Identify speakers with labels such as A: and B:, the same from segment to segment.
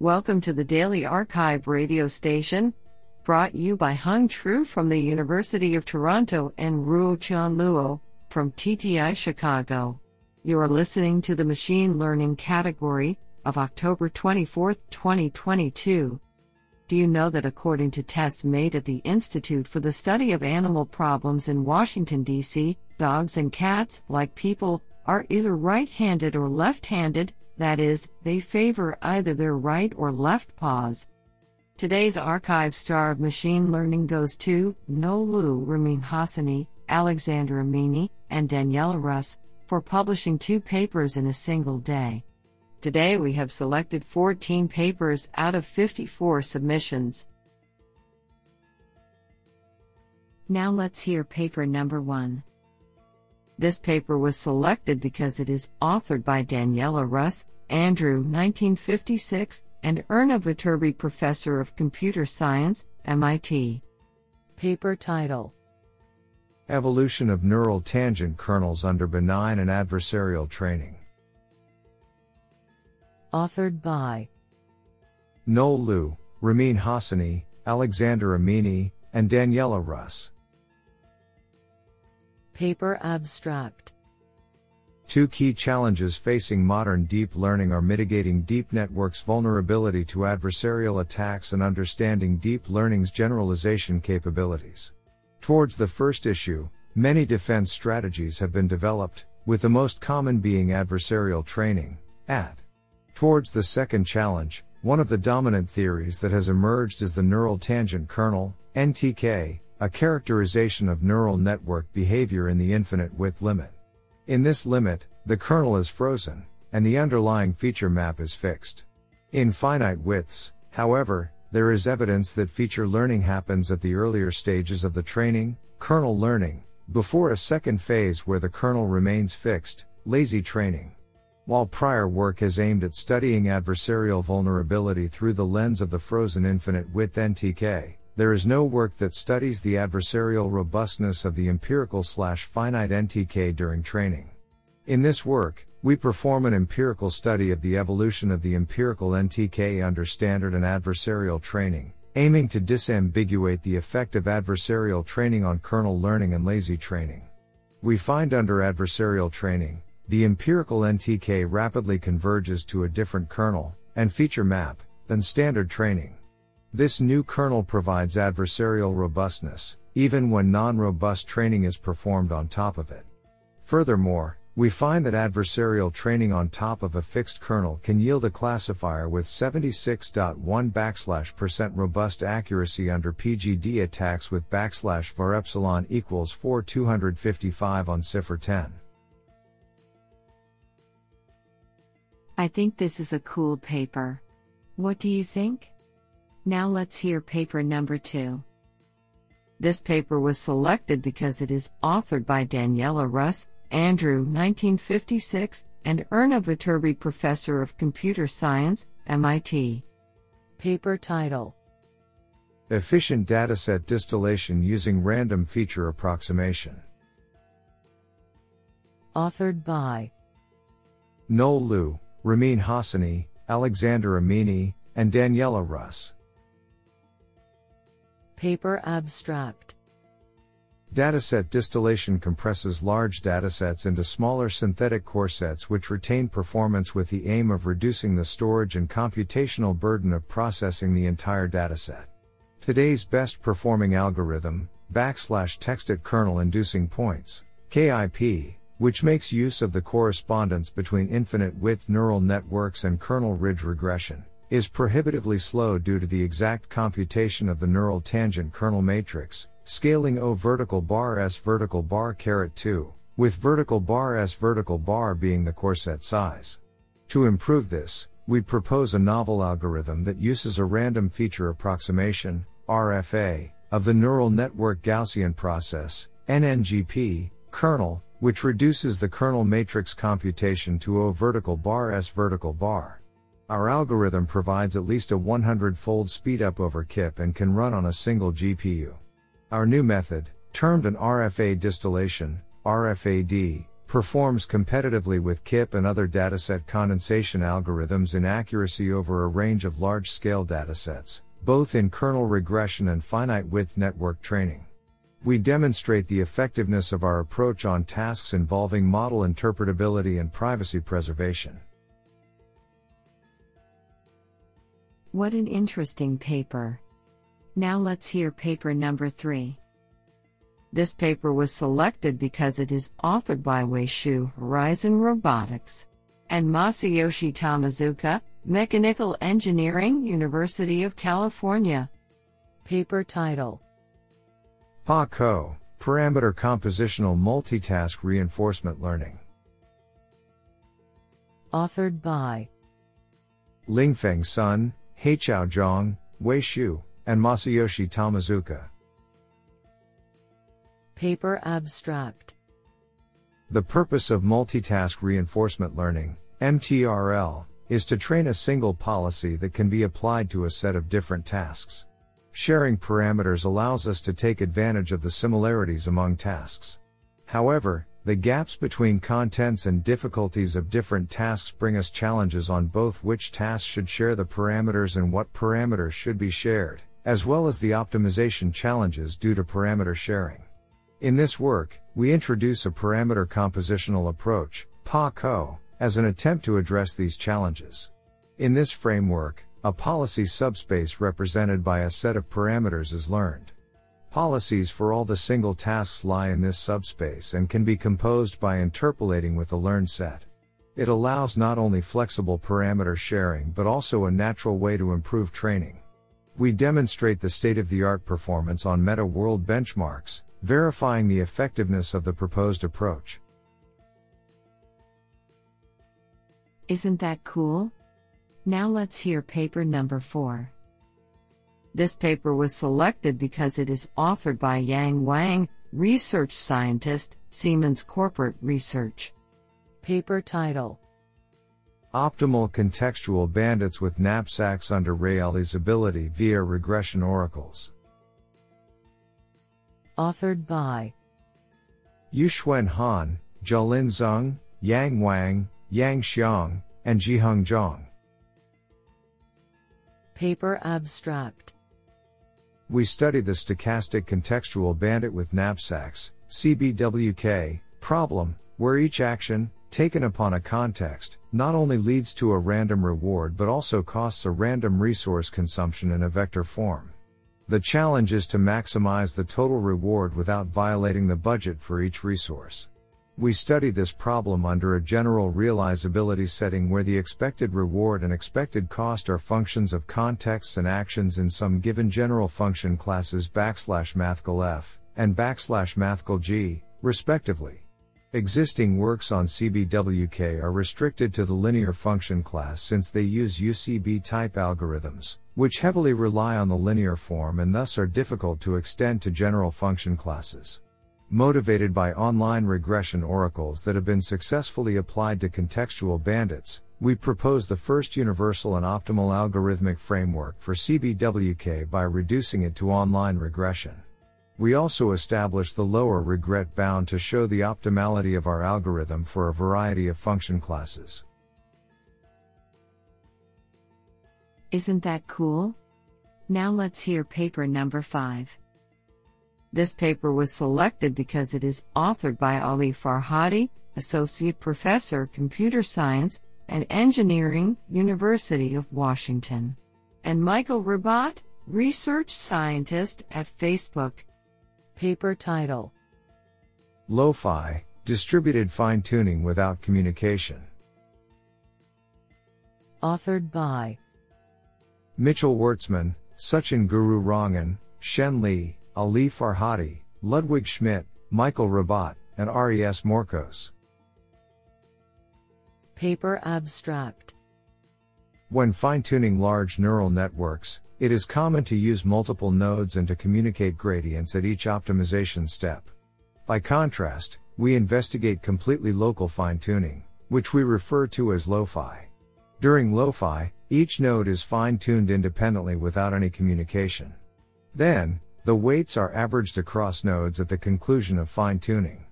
A: Welcome to the Daily Archive radio station, brought you by Hung Tru from the University of Toronto and Ruo Chan Luo from TTI Chicago. You are listening to the Machine Learning category of October 24, 2022. Do you know that according to tests made at the Institute for the Study of Animal Problems in Washington, D.C., dogs and cats, like people, are either right handed or left handed, that is, they favor either their right or left paws. Today's archive star of machine learning goes to Noel Loo, Ramin Hasani, Alexander Amini, and Daniela Rus for publishing two papers in a single day. Today we have selected 14 papers out of 54 submissions. Now let's hear paper number one. This paper was selected because it is authored by Daniela Rus, Andrew 1956, and Erna Viterbi Professor of Computer Science, MIT. Paper title
B: Evolution of Neural Tangent Kernels Under Benign and Adversarial Training.
A: Authored by
B: Noel Loo, Ramin Hasani, Alexander Amini, and Daniela Rus.
A: Paper Abstract
B: Two key challenges facing modern deep learning are mitigating deep networks' vulnerability to adversarial attacks and understanding deep learning's generalization capabilities. Towards the first issue, many defense strategies have been developed, with the most common being adversarial training, AT. Towards the second challenge, one of the dominant theories that has emerged is the neural tangent kernel, NTK, a characterization of neural network behavior in the infinite width limit. In this limit, the kernel is frozen, and the underlying feature map is fixed. In finite widths, however, there is evidence that feature learning happens at the earlier stages of the training, kernel learning, before a second phase where the kernel remains fixed, lazy training. While prior work has aimed at studying adversarial vulnerability through the lens of the frozen infinite width NTK, there is no work that studies the adversarial robustness of the empirical slash finite NTK during training. In this work, we perform an empirical study of the evolution of the empirical NTK under standard and adversarial training, aiming to disambiguate the effect of adversarial training on kernel learning and lazy training. We find under adversarial training, the empirical NTK rapidly converges to a different kernel and feature map than standard training. This new kernel provides adversarial robustness, even when non-robust training is performed on top of it. Furthermore, we find that adversarial training on top of a fixed kernel can yield a classifier with 76.1 backslash percent robust accuracy under PGD attacks with backslash var epsilon equals 4255 on CIFAR 10.
A: I think this is a cool paper. What do you think? Now let's hear paper number two. This paper was selected because it is authored by Daniela Rus, Andrew 1956, and Erna Viterbi Professor of Computer Science, MIT. Paper title
B: Efficient Dataset Distillation Using Random Feature Approximation.
A: Authored by
B: Noel Loo, Ramin Hasani, Alexander Amini, and Daniela Rus.
A: Paper Abstract
B: Dataset distillation compresses large datasets into smaller synthetic core sets which retain performance with the aim of reducing the storage and computational burden of processing the entire dataset. Today's best performing algorithm, backslash textit kernel inducing points, KIP, which makes use of the correspondence between infinite width neural networks and kernel ridge regression, is prohibitively slow due to the exact computation of the neural tangent kernel matrix, scaling O vertical bar S vertical bar caret 2, with vertical bar S vertical bar being the core set size. To improve this, we propose a novel algorithm that uses a random feature approximation, RFA, of the neural network Gaussian process, NNGP, kernel, which reduces the kernel matrix computation to O vertical bar S vertical bar. Our algorithm provides at least a 100 fold speedup over KIP and can run on a single GPU. Our new method, termed an RFA distillation, RFAD, performs competitively with KIP and other dataset condensation algorithms in accuracy over a range of large scale datasets, both in kernel regression and finite width network training. We demonstrate the effectiveness of our approach on tasks involving model interpretability and privacy preservation.
A: What an interesting paper. Now let's hear paper number 3. This paper was selected because it is authored by Wei Xu, Horizon Robotics, and Masayoshi Tomizuka, Mechanical Engineering, University of California. Paper title
B: PA-CO, Parameter Compositional Multitask Reinforcement Learning.
A: Authored by
B: Lingfeng Sun, Haichao Zhang, Wei Xu, and Masayoshi Tomizuka.
A: Paper Abstract
B: The purpose of multitask reinforcement learning, MTRL, is to train a single policy that can be applied to a set of different tasks. Sharing parameters allows us to take advantage of the similarities among tasks. However, the gaps between contents and difficulties of different tasks bring us challenges on both which tasks should share the parameters and what parameters should be shared as well as the optimization challenges due to parameter sharing. In this work, we introduce a parameter compositional approach, PA-CO, as an attempt to address these challenges. In this framework, a policy subspace represented by a set of parameters is learned. Policies for all the single tasks lie in this subspace and can be composed by interpolating with the learned set. It allows not only flexible parameter sharing but also a natural way to improve training. We demonstrate the state of the art performance on meta world benchmarks, verifying the effectiveness of the proposed approach.
A: Isn't that cool? Now let's hear paper number 4. This paper was selected because it is authored by Yang Wang, research scientist, Siemens Corporate Research. Paper title
B: Optimal contextual bandits with knapsacks under realizability via regression oracles.
A: Authored by
B: Yuxuan Han, Jialin Zeng, Yang Wang, Yang Xiang, and Jiheng Zhang.
A: Paper Abstract
B: We study the stochastic contextual bandit with knapsacks, CBWK, problem, where each action, taken upon a context, not only leads to a random reward but also costs a random resource consumption in a vector form. The challenge is to maximize the total reward without violating the budget for each resource. We study this problem under a general realizability setting where the expected reward and expected cost are functions of contexts and actions in some given general function classes backslash mathcal f and backslash mathcal g, respectively. Existing works on CBWK are restricted to the linear function class since they use UCB type algorithms, which heavily rely on the linear form and thus are difficult to extend to general function classes. Motivated by online regression oracles that have been successfully applied to contextual bandits, we propose the first universal and optimal algorithmic framework for CBWK by reducing it to online regression. We also establish the lower regret bound to show the optimality of our algorithm for a variety of function classes.
A: Isn't that cool? Now let's hear paper number 5. This paper was selected because it is authored by Ali Farhadi, Associate Professor, Computer Science and Engineering, University of Washington, and Michael Rabbat, Research Scientist at Facebook. Paper title
B: Lo-fi, distributed fine-tuning without communication.
A: Authored by
B: Mitchell Wortsman, Sachin Guru Rangan, Shen Li, Ali Farhadi, Ludwig Schmidt, Michael Rabbat, and Ari S. Morcos.
A: Paper Abstract
B: When fine-tuning large neural networks, it is common to use multiple nodes and to communicate gradients at each optimization step. By contrast, we investigate completely local fine tuning, which we refer to as lo-fi. During lo-fi, each node is fine tuned independently without any communication. Then, the weights are averaged across nodes at the conclusion of fine tuning.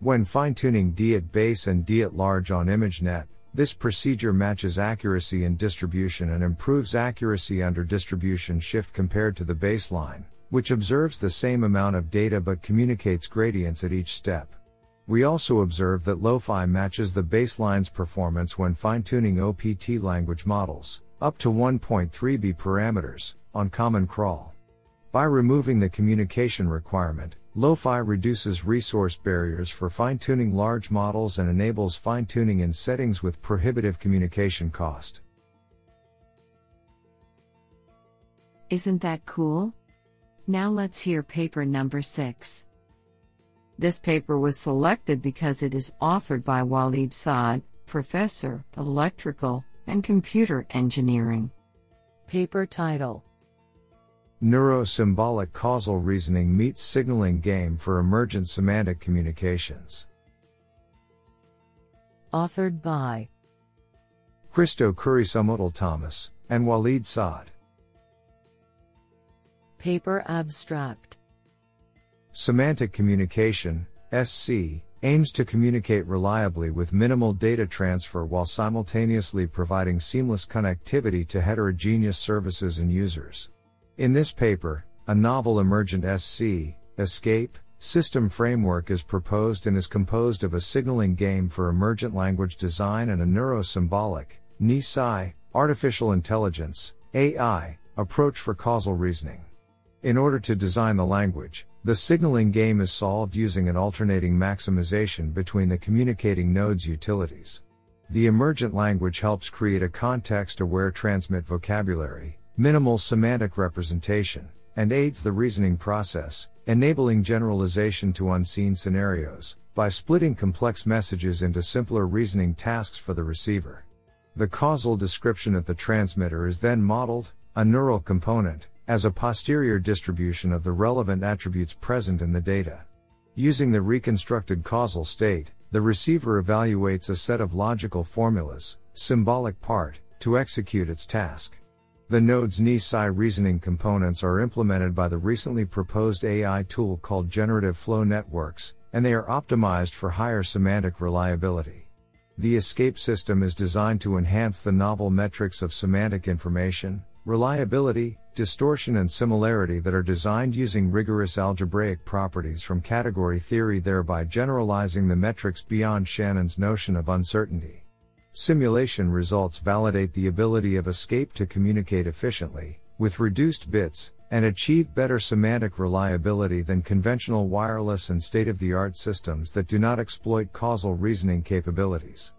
B: When fine-tuning DeiT base and DeiT large on ImageNet, this procedure matches accuracy in distribution and improves accuracy under distribution shift compared to the baseline, which observes the same amount of data but communicates gradients at each step. We also observe that LOFI matches the baseline's performance when fine-tuning OPT language models, up to 1.3b parameters, on Common Crawl. By removing the communication requirement, LOFI reduces resource barriers for fine-tuning large models and enables fine-tuning in settings with prohibitive communication cost.
A: Isn't that cool? Now let's hear paper number 6. This paper was selected because it is authored by Walid Saad, Professor, Electrical and Computer Engineering. Paper title
B: Neurosymbolic causal reasoning meets signaling game for emergent semantic communications.
A: Authored by
B: Christo Kurisummoottil Thomas and Walid Saad.
A: Paper abstract
B: Semantic communication, SC, aims to communicate reliably with minimal data transfer while simultaneously providing seamless connectivity to heterogeneous services and users. In this paper, a novel emergent SC, escape, system framework is proposed and is composed of a signaling game for emergent language design and a neurosymbolic, NeSy, artificial intelligence, AI, approach for causal reasoning. In order to design the language, the signaling game is solved using an alternating maximization between the communicating nodes utilities. The emergent language helps create a context aware transmit vocabulary, minimal semantic representation, and aids the reasoning process, enabling generalization to unseen scenarios, by splitting complex messages into simpler reasoning tasks for the receiver. The causal description at the transmitter is then modeled, a neural component, as a posterior distribution of the relevant attributes present in the data. Using the reconstructed causal state, the receiver evaluates a set of logical formulas, symbolic part, to execute its task. The node's NeSy reasoning components are implemented by the recently proposed AI tool called Generative Flow Networks, and they are optimized for higher semantic reliability. The escape system is designed to enhance the novel metrics of semantic information, reliability, distortion, and similarity that are designed using rigorous algebraic properties from category theory, thereby generalizing the metrics beyond Shannon's notion of uncertainty. Simulation results validate the ability of escape to communicate efficiently, with reduced bits, and achieve better semantic reliability than conventional wireless and state of the art systems that do not exploit causal reasoning capabilities.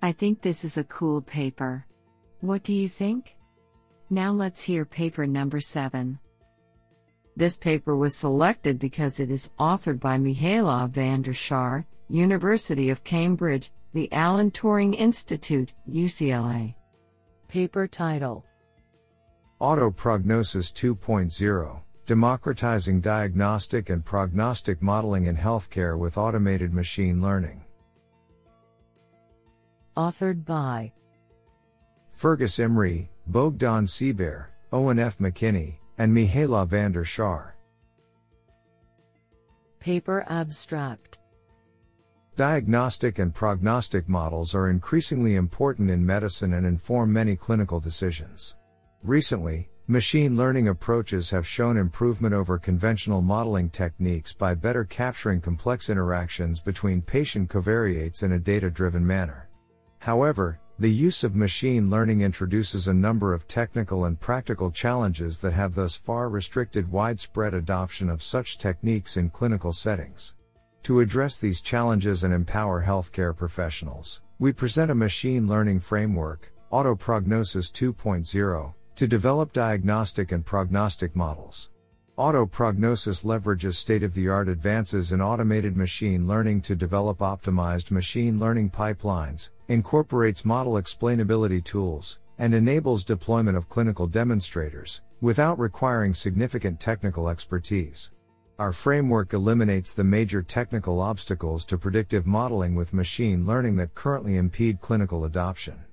A: I think this is a cool paper. What do you think? Now let's hear paper number 7. This paper was selected because it is authored by Mihaela van der Schaar, University of Cambridge, the Alan Turing Institute, UCLA. Paper title
B: Autoprognosis 2.0 Democratizing Diagnostic and Prognostic Modeling in Healthcare with Automated Machine Learning.
A: Authored by
B: Fergus Imrie, Bogdan Cebere, Eoin F. McKinney, and Mihaela van der Schaar.
A: Paper abstract
B: Diagnostic and prognostic models are increasingly important in medicine and inform many clinical decisions. Recently, machine learning approaches have shown improvement over conventional modeling techniques by better capturing complex interactions between patient covariates in a data driven manner. However, the use of machine learning introduces a number of technical and practical challenges that have thus far restricted widespread adoption of such techniques in clinical settings. To address these challenges and empower healthcare professionals, we present a machine learning framework, Autoprognosis 2.0, to develop diagnostic and prognostic models. Autoprognosis leverages state of the art advances in automated machine learning to develop optimized machine learning pipelines, incorporates model explainability tools, and enables deployment of clinical demonstrators, without requiring significant technical expertise. Our framework eliminates the major technical obstacles to predictive modeling with machine learning that currently impede clinical adoption.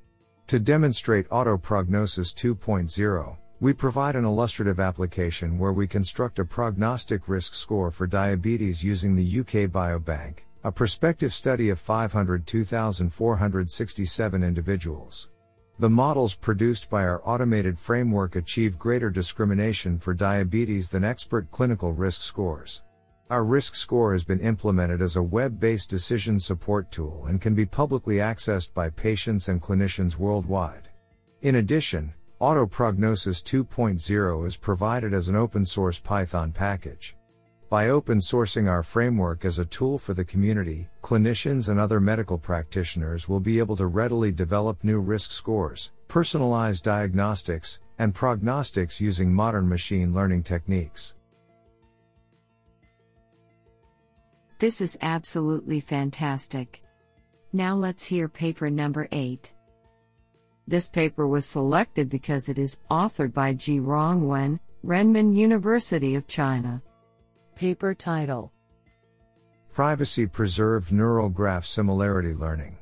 B: To demonstrate autoprognosis 2.0, We provide an illustrative application where we construct a prognostic risk score for diabetes using the UK Biobank, a prospective study of 502,467 individuals. The models produced by our automated framework achieve greater discrimination for diabetes than expert clinical risk scores. Our risk score has been implemented as a web based decision support tool and can be publicly accessed by patients and clinicians worldwide. In addition, Autoprognosis 2.0 is provided as an open source Python package. By open sourcing our framework as a tool for the community, clinicians and other medical practitioners will be able to readily develop new risk scores, personalized diagnostics, and prognostics using modern machine learning techniques.
A: This is absolutely fantastic. Now let's hear paper number 8. This paper was selected because it is authored by Ji-Rong Wen, Renmin University of China. Paper title
B: Privacy Preserved Neural Graph Similarity Learning.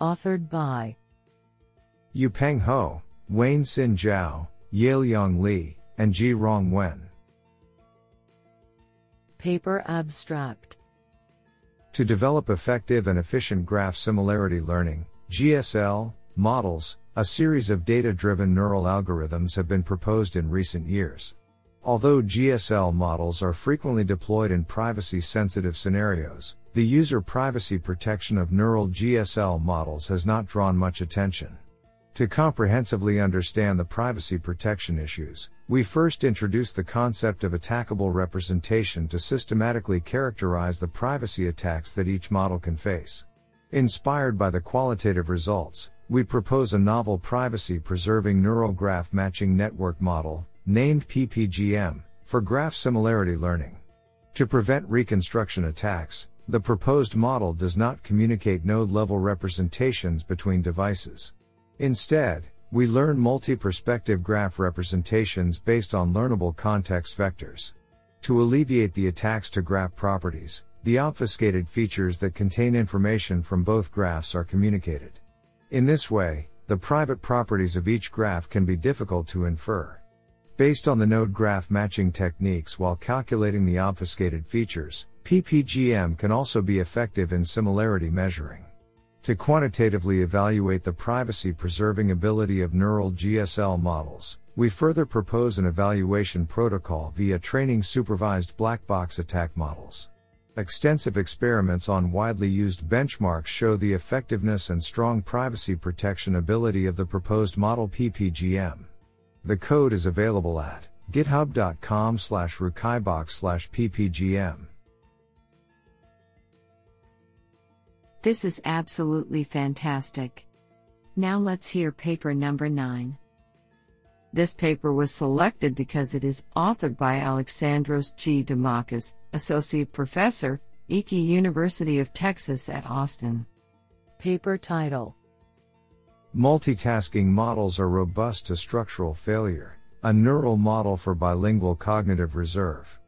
A: Authored by
B: Yupeng Hou, Wayne Xin Zhao, Yaliang Li, and Ji-Rong Wen.
A: Paper Abstract
B: To develop effective and efficient graph similarity learning, GSL, models, a series of data driven neural algorithms have been proposed in recent years. Although GSL models are frequently deployed in privacy sensitive scenarios, the user privacy protection of neural GSL models has not drawn much attention. To comprehensively understand the privacy protection issues, we first introduced the concept of attackable representation to systematically characterize the privacy attacks that each model can face. Inspired by the qualitative results, we propose a novel privacy preserving neural graph matching network model, named PPGM, for graph similarity learning. To prevent reconstruction attacks, the proposed model does not communicate node level representations between devices. Instead, we learn multi perspective graph representations based on learnable context vectors. To alleviate the attacks to graph properties, the obfuscated features that contain information from both graphs are communicated. In this way, the private properties of each graph can be difficult to infer. Based on the node graph matching techniques while calculating the obfuscated features, PPGM can also be effective in similarity measuring. To quantitatively evaluate the privacy preserving ability of neural GSL models, we further propose an evaluation protocol via training supervised black box attack models. Extensive experiments on widely used benchmarks show the effectiveness and strong privacy protection ability of the proposed model PPGM. The code is available at github.com slash rucaibox slash ppgm.
A: This is absolutely fantastic. Now let's hear paper number 9. This paper was selected because it is authored by Alexandros G. Dimakis, Associate Professor, Ike University of Texas at Austin. Paper title
B: Multitasking models are robust to structural failure, a neural model for bilingual cognitive reserve.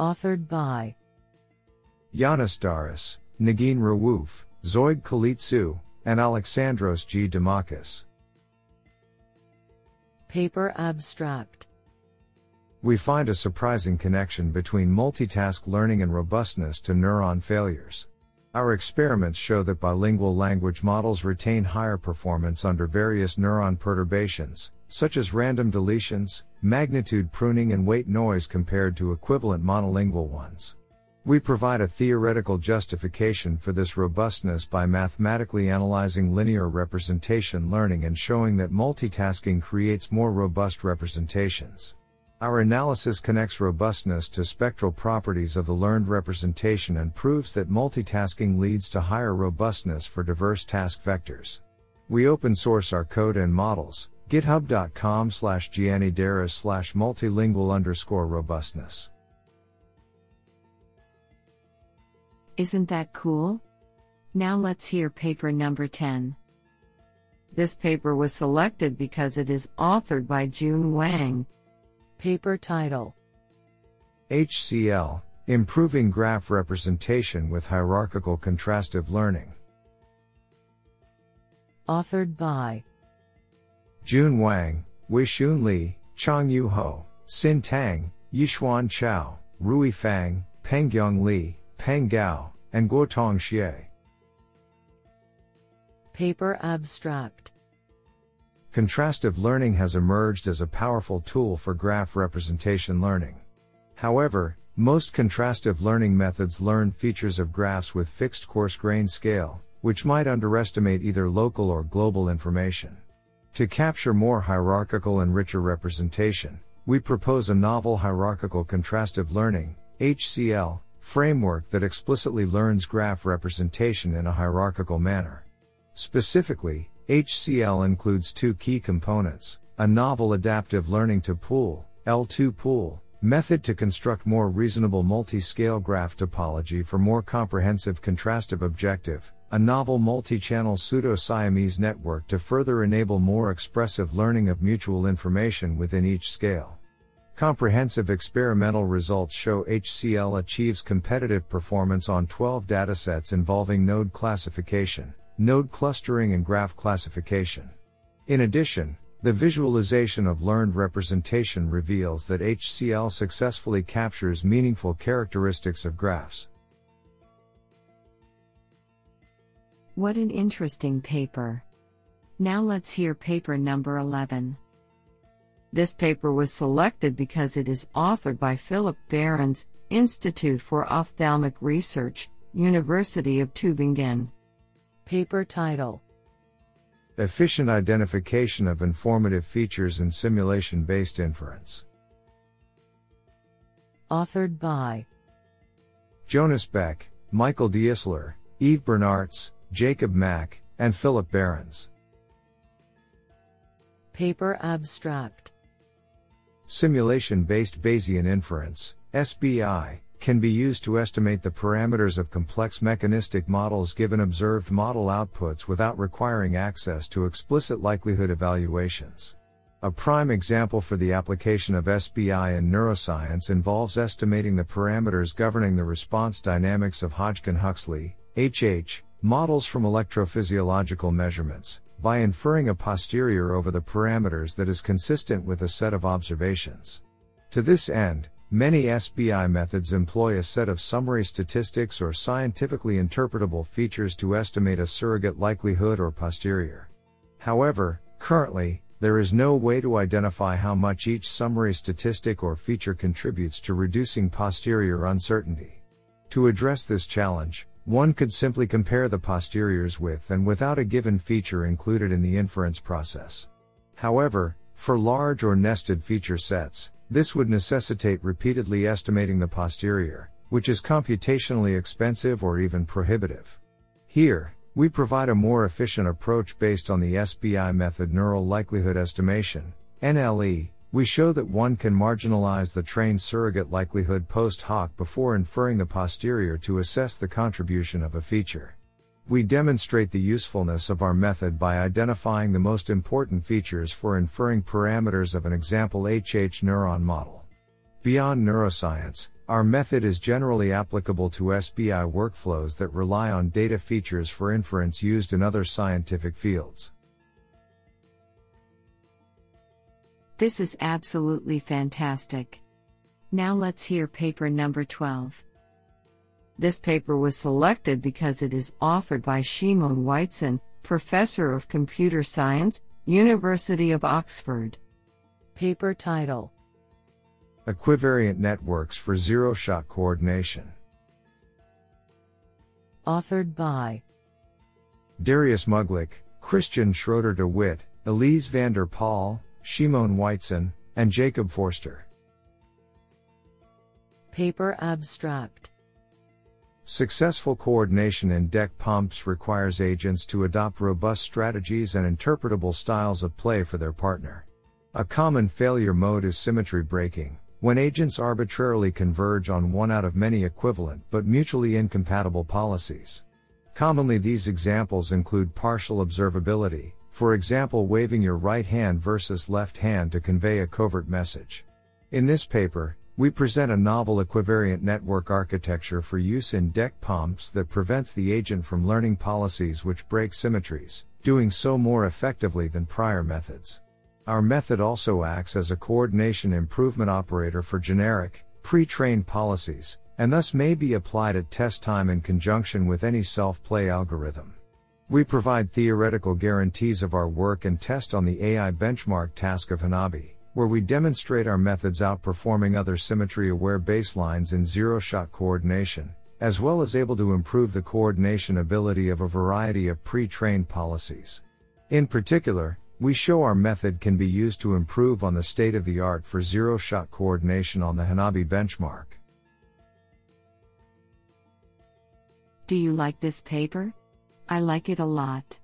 A: Authored by
B: Giannis Daras, Negin Raoof, Zoi Gkalitsiou, and Alexandros G. Dimakis.
A: Paper Abstract
B: We find a surprising connection between multitask learning and robustness to neuron failures. Our experiments show that bilingual language models retain higher performance under various neuron perturbations, such as random deletions, magnitude pruning, and weight noise compared to equivalent monolingual ones. We provide a theoretical justification for this robustness by mathematically analyzing linear representation learning and showing that multitasking creates more robust representations. Our analysis connects robustness to spectral properties of the learned representation and proves that multitasking leads to higher robustness for diverse task vectors. We open source our code and models, github.com slash giannisdaras slash multilingual underscore robustness.
A: Isn't that cool? Now let's hear paper number 10. This paper was selected because it is authored by Jun Wang, Paper title
B: HCL Improving Graph Representation with Hierarchical Contrastive Learning.
A: Authored by
B: Jun Wang, Weixun Li, Chang Yu Ho, Xin Tang, Yixuan Qiao, Rui Fang, Pengyong Li, Peng Gao, and Guotong Xie.
A: Paper Abstract
B: Contrastive learning has emerged as a powerful tool for graph representation learning. However, most contrastive learning methods learn features of graphs with fixed coarse grain scale, which might underestimate either local or global information. To capture more hierarchical and richer representation, we propose a novel hierarchical contrastive learning, HCL, framework that explicitly learns graph representation in a hierarchical manner. Specifically, HCL includes two key components a novel adaptive learning to pool, L2 pool, method to construct more reasonable multi scale graph topology for more comprehensive contrastive objective, a novel multi channel pseudo Siamese network to further enable more expressive learning of mutual information within each scale. Comprehensive experimental results show HCL achieves competitive performance on 12 datasets involving node classification, node clustering and graph classification. In addition, the visualization of learned representation reveals that HCL successfully captures meaningful characteristics of graphs.
A: What an interesting paper. Now let's hear paper number 11. This paper was selected because it is authored by Philipp Berens, Institute for Ophthalmic Research, University of Tübingen. Paper title
B: Efficient Identification of Informative Features in Simulation Based Inference.
A: Authored by
B: Jonas Beck, Michael Deistler, Yves Bernaerts, Jakob Macke, and Philipp Berens.
A: Paper Abstract
B: Simulation based Bayesian inference, SBI, can be used to estimate the parameters of complex mechanistic models given observed model outputs without requiring access to explicit likelihood evaluations. A prime example for the application of SBI in neuroscience involves estimating the parameters governing the response dynamics of Hodgkin Huxley, HH, models from electrophysiological measurements, by inferring a posterior over the parameters that is consistent with a set of observations. To this end, Many SBI methods employ a set of summary statistics or scientifically interpretable features to estimate a surrogate likelihood or posterior. However, currently, there is no way to identify how much each summary statistic or feature contributes to reducing posterior uncertainty. To address this challenge, one could simply compare the posteriors with and without a given feature included in the inference process. However, for large or nested feature sets, this would necessitate repeatedly estimating the posterior, which is computationally expensive or even prohibitive. Here, we provide a more efficient approach based on the SBI method neural likelihood estimation, NLE. We show that one can marginalize the trained surrogate likelihood post hoc before inferring the posterior to assess the contribution of a feature. We demonstrate the usefulness of our method by identifying the most important features for inferring parameters of an example HH neuron model. Beyond neuroscience, our method is generally applicable to SBI workflows that rely on data features for inference used in other scientific fields.
A: This is absolutely fantastic. Now let's hear paper number 12. This paper was selected because it is authored by Shimon Whiteson, Professor of Computer Science, University of Oxford. Paper title
B: Equivariant Networks for Zero Shot Coordination.
A: Authored by
B: Darius Muglich, Christian Schroeder de Witt, Elise van der Pol, Shimon Whiteson, and Jakob Foerster.
A: Paper Abstract
B: Successful coordination in Dec-POMDPs requires agents to adopt robust strategies and interpretable styles of play for their partner. A common failure mode is symmetry breaking, when agents arbitrarily converge on one out of many equivalent but mutually incompatible policies. Commonly, these examples include partial observability, for example, waving your right hand versus left hand to convey a covert message. In this paper, we present a novel equivariant network architecture for use in Dec-POMDPs that prevents the agent from learning policies which break symmetries, doing so more effectively than prior methods. Our method also acts as a coordination improvement operator for generic, pre-trained policies, and thus may be applied at test time in conjunction with any self-play algorithm. We provide theoretical guarantees of our work and test on the AI benchmark task of Hanabi, where we demonstrate our methods outperforming other symmetry aware baselines in zero shot coordination, as well as able to improve the coordination ability of a variety of pre trained policies. In particular, we show our method can be used to improve on the state of the art for zero shot coordination on the Hanabi benchmark.
A: Do you like this paper? I like it a lot.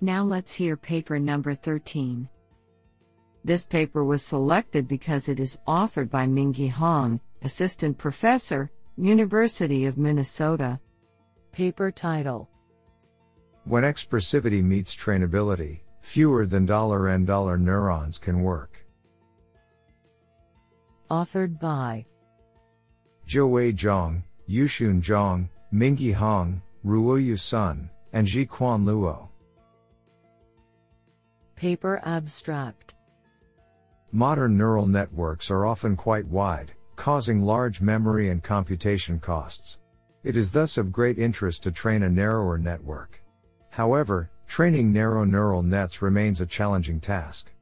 A: Now let's hear paper number 13. This paper was selected because it is authored by Mingyi Hong, Assistant Professor, University of Minnesota. Paper title
B: When expressivity meets trainability, fewer than Dollar and dollar neurons can work.
A: Authored by
B: Zhouwei Zhang, Yushun Zhang, Mingyi Hong, Ruoyu Sun, and Zhi-Quan Luo.
A: Paper Abstract
B: Modern neural networks are often quite wide, causing large memory and computation costs. It is thus of great interest to train a narrower network. However, training narrow neural nets remains a challenging task.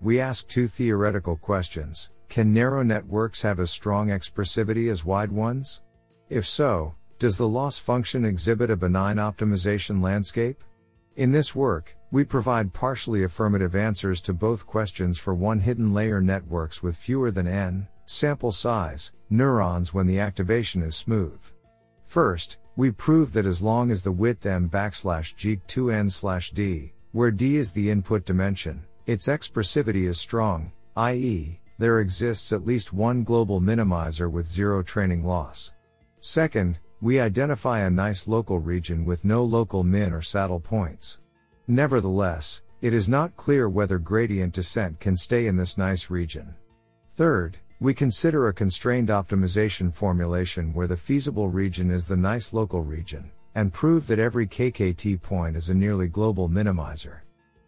B: We ask two theoretical questions. Can narrow networks have as strong expressivity as wide ones? If so, does the loss function exhibit a benign optimization landscape? In this work, we provide partially affirmative answers to both questions for one hidden layer networks with fewer than n sample size neurons when the activation is smooth. First, we prove that as long as the width m backslash g 2n slash d, where d is the input dimension, its expressivity is strong, i.e., there exists at least one global minimizer with zero training loss. Second, we identify a nice local region with no local min or saddle points. Nevertheless, it is not clear whether gradient descent can stay in this nice region. Third, we consider a constrained optimization formulation where the feasible region is the nice local region, and prove that every KKT point is a nearly global minimizer.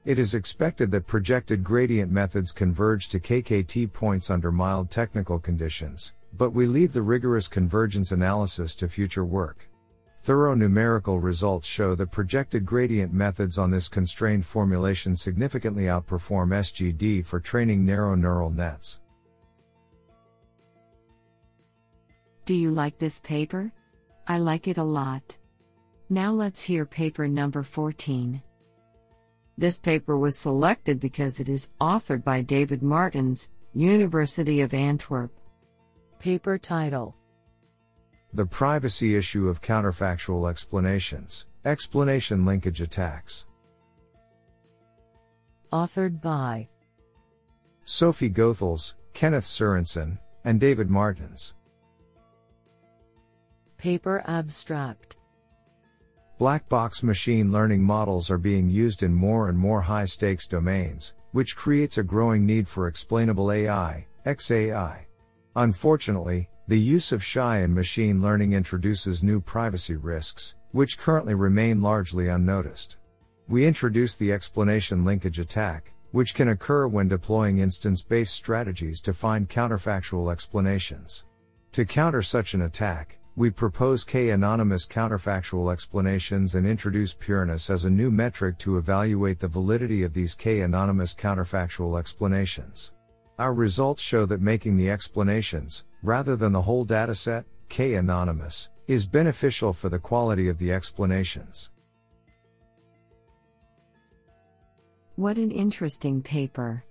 B: It is expected that projected gradient methods converge to KKT points under mild technical conditions, but we leave the rigorous convergence analysis to future work. Thorough numerical results show that projected gradient methods on this constrained formulation significantly outperform SGD for training narrow neural nets.
A: Do you like this paper? I like it a lot. Now let's hear paper number 14. This paper was selected because it is authored by David Martens, University of Antwerp. Paper title
B: The Privacy Issue of Counterfactual Explanations Explanation Linkage Attacks.
A: Authored by
B: Sophie Goethals, Kenneth Sorensen, and David Martens.
A: Paper Abstract
B: Black box machine learning models are being used in more and more high stakes domains, which creates a growing need for explainable AI, XAI. Unfortunately, the use of XAI in machine learning introduces new privacy risks, which currently remain largely unnoticed. We introduce the explanation linkage attack, which can occur when deploying instance based strategies to find counterfactual explanations. To counter such an attack, we propose K anonymous counterfactual explanations and introduce pureness as a new metric to evaluate the validity of these K anonymous counterfactual explanations. Our results show that making the explanations, rather than the whole dataset, K anonymous, is beneficial for the quality of the explanations.
A: What an interesting paper.